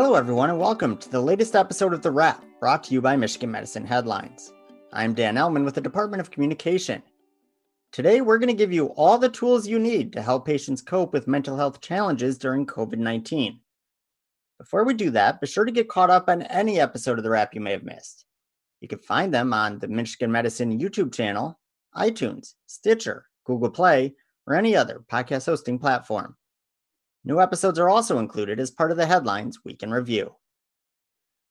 Hello, everyone, and welcome to the latest episode of The Wrap, brought to you by Michigan Medicine Headlines. I'm Dan Ellman with the Department of Communication. Today, we're going to give you all the tools you need to help patients cope with mental health challenges during COVID 19. Before we do that, be sure to get caught up on any episode of The Wrap you may have missed. You can find them on the Michigan Medicine YouTube channel, iTunes, Stitcher, Google Play, or any other podcast hosting platform. New episodes are also included as part of the Headlines Week in Review.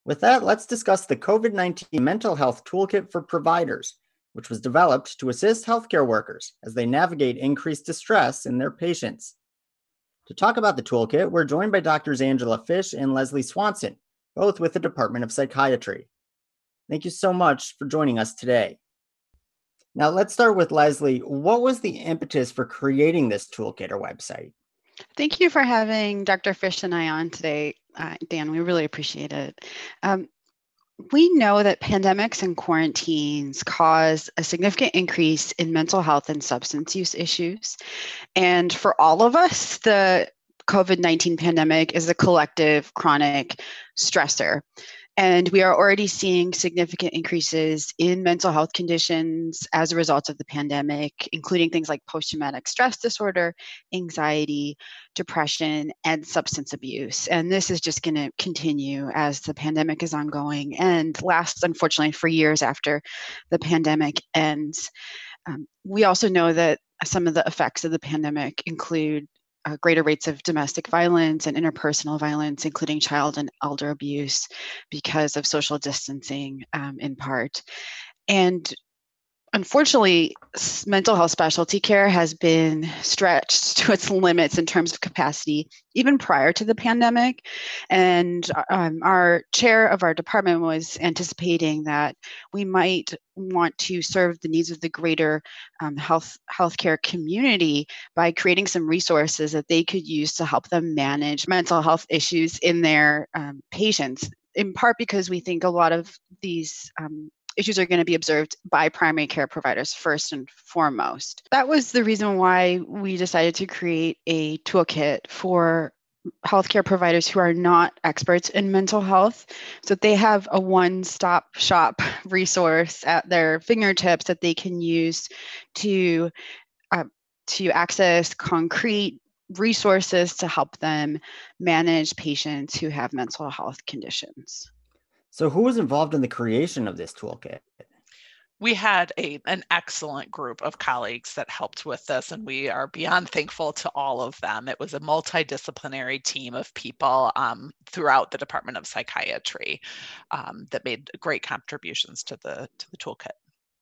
With that, let's discuss the COVID 19 Mental Health Toolkit for Providers, which was developed to assist healthcare workers as they navigate increased distress in their patients. To talk about the toolkit, we're joined by Doctors Angela Fish and Leslie Swanson, both with the Department of Psychiatry. Thank you so much for joining us today. Now, let's start with Leslie. What was the impetus for creating this toolkit or website? Thank you for having Dr. Fish and I on today, uh, Dan. We really appreciate it. Um, we know that pandemics and quarantines cause a significant increase in mental health and substance use issues. And for all of us, the COVID 19 pandemic is a collective chronic stressor. And we are already seeing significant increases in mental health conditions as a result of the pandemic, including things like post traumatic stress disorder, anxiety, depression, and substance abuse. And this is just going to continue as the pandemic is ongoing and lasts, unfortunately, for years after the pandemic ends. Um, we also know that some of the effects of the pandemic include uh, greater rates of domestic violence and interpersonal violence, including child and elder abuse, because of social distancing um, in part. And unfortunately, mental health specialty care has been stretched to its limits in terms of capacity, even prior to the pandemic. And um, our chair of our department was anticipating that we might want to serve the needs of the greater um, health healthcare community by creating some resources that they could use to help them manage mental health issues in their um, patients in part because we think a lot of these um, issues are going to be observed by primary care providers first and foremost. That was the reason why we decided to create a toolkit for healthcare providers who are not experts in mental health so they have a one-stop shop resource at their fingertips that they can use to uh, to access concrete resources to help them manage patients who have mental health conditions so, who was involved in the creation of this toolkit? we had a an excellent group of colleagues that helped with this and we are beyond thankful to all of them. It was a multidisciplinary team of people um, throughout the department of psychiatry um, that made great contributions to the to the toolkit.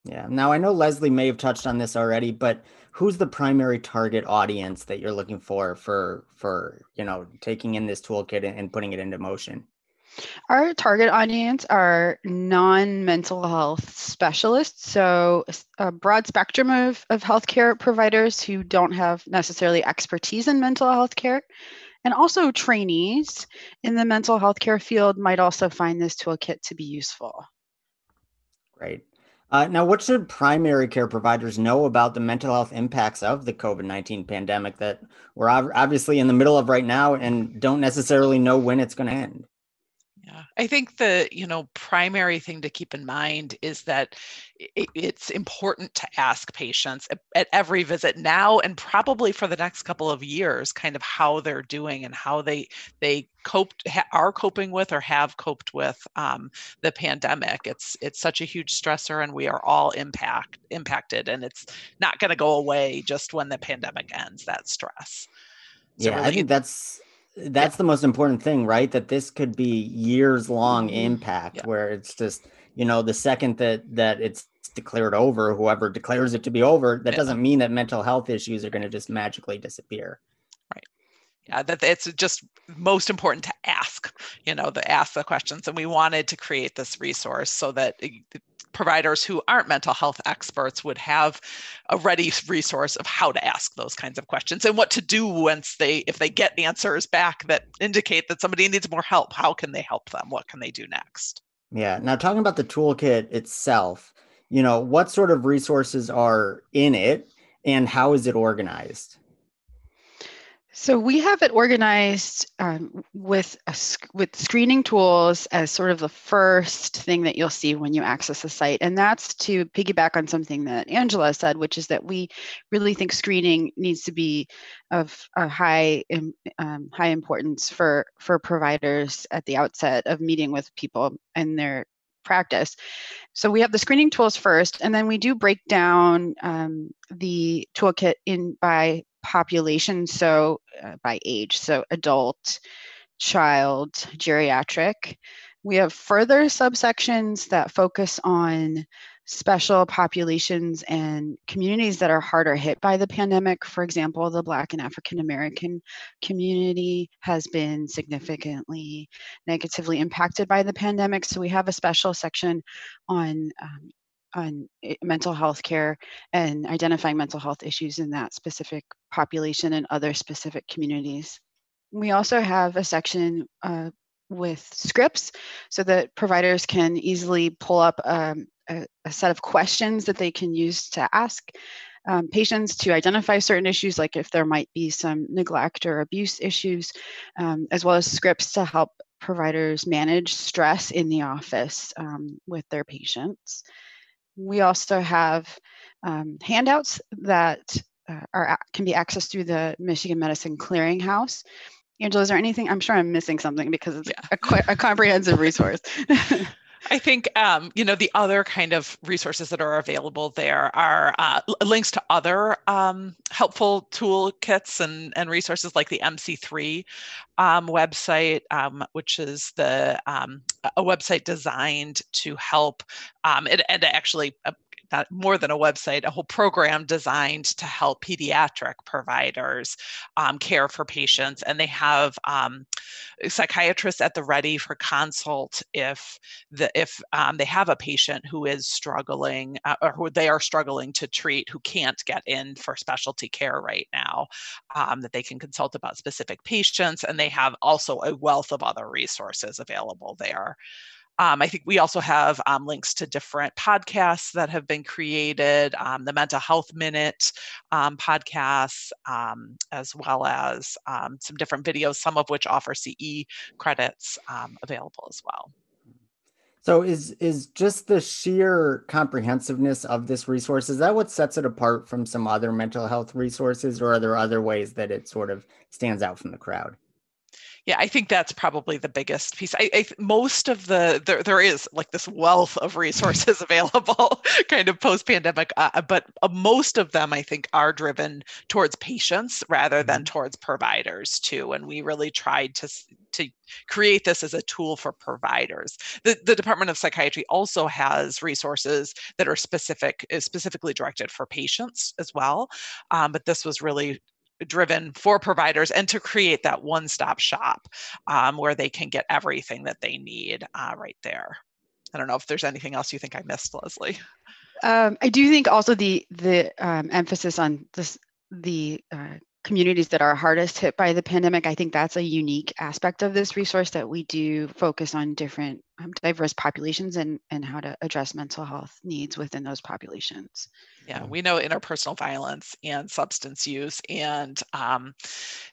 Yeah. Now i know leslie may have touched on this already but who's the primary target audience that you're looking for for for you know taking in this toolkit and putting it into motion our target audience are non mental health specialists, so a broad spectrum of, of healthcare providers who don't have necessarily expertise in mental health care. And also, trainees in the mental health care field might also find this toolkit to be useful. Great. Uh, now, what should primary care providers know about the mental health impacts of the COVID 19 pandemic that we're obviously in the middle of right now and don't necessarily know when it's going to end? Yeah, I think the you know primary thing to keep in mind is that it, it's important to ask patients at, at, every visit now and probably for the next couple of years, kind of how they're doing and how they they coped ha, are coping with or have coped with um, the pandemic. It's it's such a huge stressor, and we are all impact impacted, and it's not going to go away just when the pandemic ends. That stress. So yeah, really, I think that's that's yeah. the most important thing right that this could be years long mm-hmm. impact yeah. where it's just you know the second that that it's declared over whoever declares it to be over that yeah. doesn't mean that mental health issues are going to just magically disappear right yeah that it's just most important to ask you know the ask the questions and we wanted to create this resource so that it, providers who aren't mental health experts would have a ready resource of how to ask those kinds of questions and what to do once they if they get answers back that indicate that somebody needs more help how can they help them? What can they do next? Yeah. Now talking about the toolkit itself you know what sort of resources are in it and how is it organized So we have it organized um, with a, with screening tools as sort of the first thing that you'll see when you access the site, and that's to piggyback on something that Angela said, which is that we really think screening needs to be of a high um, high importance for for providers at the outset of meeting with people and their practice. So we have the screening tools first, and then we do break down um, the toolkit in by population, so uh, by age, so adult, child, geriatric. We have further subsections that focus on special populations and communities that are harder hit by the pandemic. For example, the Black and African American community has been significantly negatively impacted by the pandemic. So we have a special section on um, on eh, mental health care and identifying mental health issues in that specific population and other specific communities. We also have a section uh, with scripts so that providers can easily pull up um, a, a, set of questions that they can use to ask um, patients to identify certain issues, like if there might be some neglect or abuse issues, um, as well as scripts to help providers manage stress in the office um, with their patients. We also have um, handouts that uh, are can be accessed through the Michigan Medicine Clearinghouse. Angela, is there anything? I'm sure I'm missing something because it's yeah. a, a comprehensive resource. I think um, you know the other kind of resources that are available there are uh, links to other um, helpful toolkits and, and resources like the MC3 um, website, um, which is the um, a website designed to help um, it, and actually uh, not more than a website, a whole program designed to help pediatric providers um, care for patients. And they have um, psychiatrists at the ready for consult if the if um, they have a patient who is struggling uh, or who they are struggling to treat who can't get in for specialty care right now, um, that they can consult about specific patients. And they have also a wealth of other resources available there. Um, I think we also have um, links to different podcasts that have been created, um, the Mental Health Minute um, podcasts, um, as well as um, some different videos, some of which offer CE credits available as well. So is is just the sheer comprehensiveness of this resource is that what sets it apart from some other mental health resources, or are there other ways that it sort of stands out from the crowd? Yeah i think that's probably the biggest piece i, I most of the there, there is like this wealth of resources available kind of post pandemic uh, uh, but uh, most of them i think are driven towards patients rather than mm-hmm. towards providers too and we really tried to to create this as a tool for providers. The, the Department of Psychiatry also has resources that are specific, is specifically directed for patients as well. Um, but this was really driven for providers and to create that one stop shop um, where they can get everything that they need uh, right there. I don't know if there's anything else you think I missed, Leslie. Um, I do think also the the um, emphasis on this the uh, communities that are hardest hit by the pandemic, I think that's a unique aspect of this resource that we do focus on different um, diverse populations and, and how to address mental health needs within those populations. Yeah, we know interpersonal violence and substance use and, um,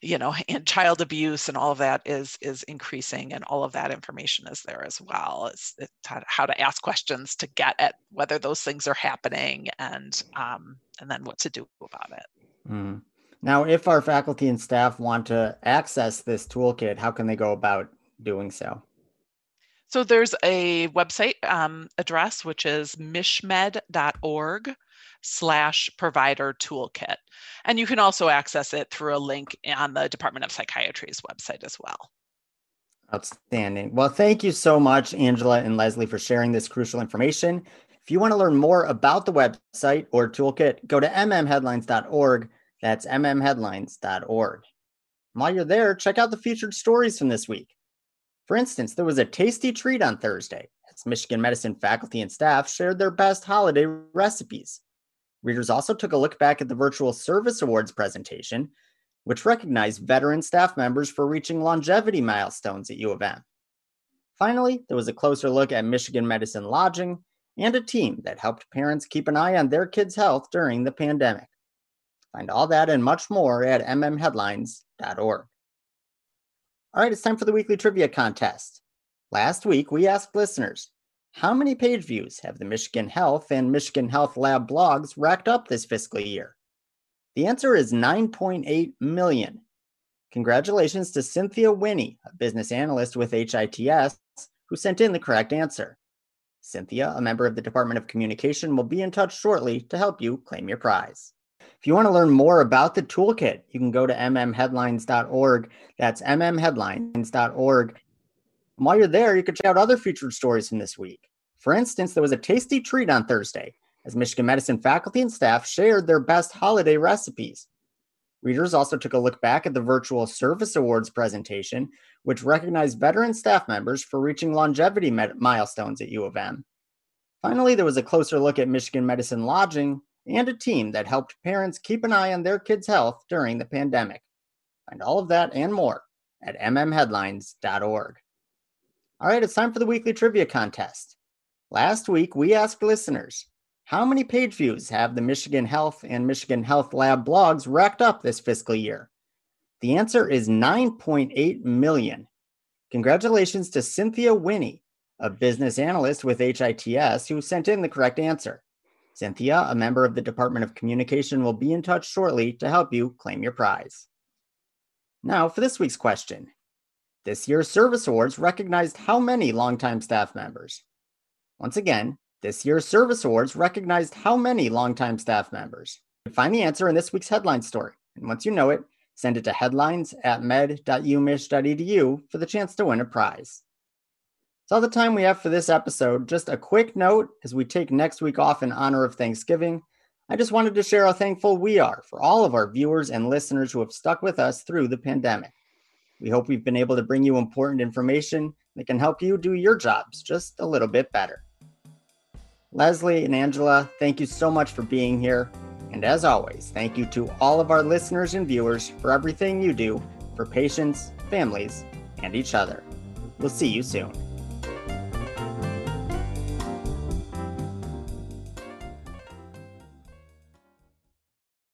you know, and child abuse and all of that is is increasing, and all of that information is there as well. It's, it's how to ask questions to get at whether those things are happening, and um, and then what to do about it. Mm. Now, if our faculty and staff want to access this toolkit, how can they go about doing so? So there's a website um, address, which is michmed.org slash provider toolkit. And you can also access it through a link on the Department of Psychiatry's website as well. Outstanding. Well, thank you so much, Angela and Leslie, for sharing this crucial information. If you want to learn more about the website or toolkit, go to mmheadlines.org that's mmheadlines.org. While you're there, check out the featured stories from this week. For instance, there was a tasty treat on Thursday as Michigan Medicine faculty and staff shared their best holiday recipes. Readers also took a look back at the Virtual Service Awards presentation, which recognized veteran staff members for reaching longevity milestones at U of M. Finally, there was a closer look at Michigan Medicine lodging and a team that helped parents keep an eye on their kids' health during the pandemic. Find all that and much more at mmheadlines.org. All right, it's time for the weekly trivia contest. Last week, we asked listeners how many page views have the Michigan Health and Michigan Health Lab blogs racked up this fiscal year? The answer is 9.8 million. Congratulations to Cynthia Winnie, a business analyst with HITS, who sent in the correct answer. Cynthia, a member of the Department of Communication, will be in touch shortly to help you claim your prize. If you want to learn more about the toolkit, you can go to mmheadlines.org. That's mmheadlines.org. And while you're there, you can check out other featured stories from this week. For instance, there was a tasty treat on Thursday as Michigan Medicine faculty and staff shared their best holiday recipes. Readers also took a look back at the virtual Service Awards presentation, which recognized veteran staff members for reaching longevity milestones at U of M. Finally, there was a closer look at Michigan Medicine lodging and a team that helped parents keep an eye on their kids' health during the pandemic. Find all of that and more at mmheadlines.org. All right, it's time for the weekly trivia contest. Last week, we asked listeners how many page views have the Michigan Health and Michigan Health Lab blogs racked up this fiscal year? The answer is 9.8 million. Congratulations to Cynthia Winnie, a business analyst with HITS, who sent in the correct answer. Cynthia, a member of the Department of Communication, will be in touch shortly to help you claim your prize. Now, for this week's question This year's Service Awards recognized how many longtime staff members? Once again, this year's Service Awards recognized how many longtime staff members? Find the answer in this week's headline story. And once you know it, send it to headlines at med.umich.edu for the chance to win a prize. All the time we have for this episode. Just a quick note as we take next week off in honor of Thanksgiving. I just wanted to share how thankful we are for all of our viewers and listeners who have stuck with us through the pandemic. We hope we've been able to bring you important information that can help you do your jobs just a little bit better. Leslie and Angela, thank you so much for being here. And as always, thank you to all of our listeners and viewers for everything you do for patients, families, and each other. We'll see you soon.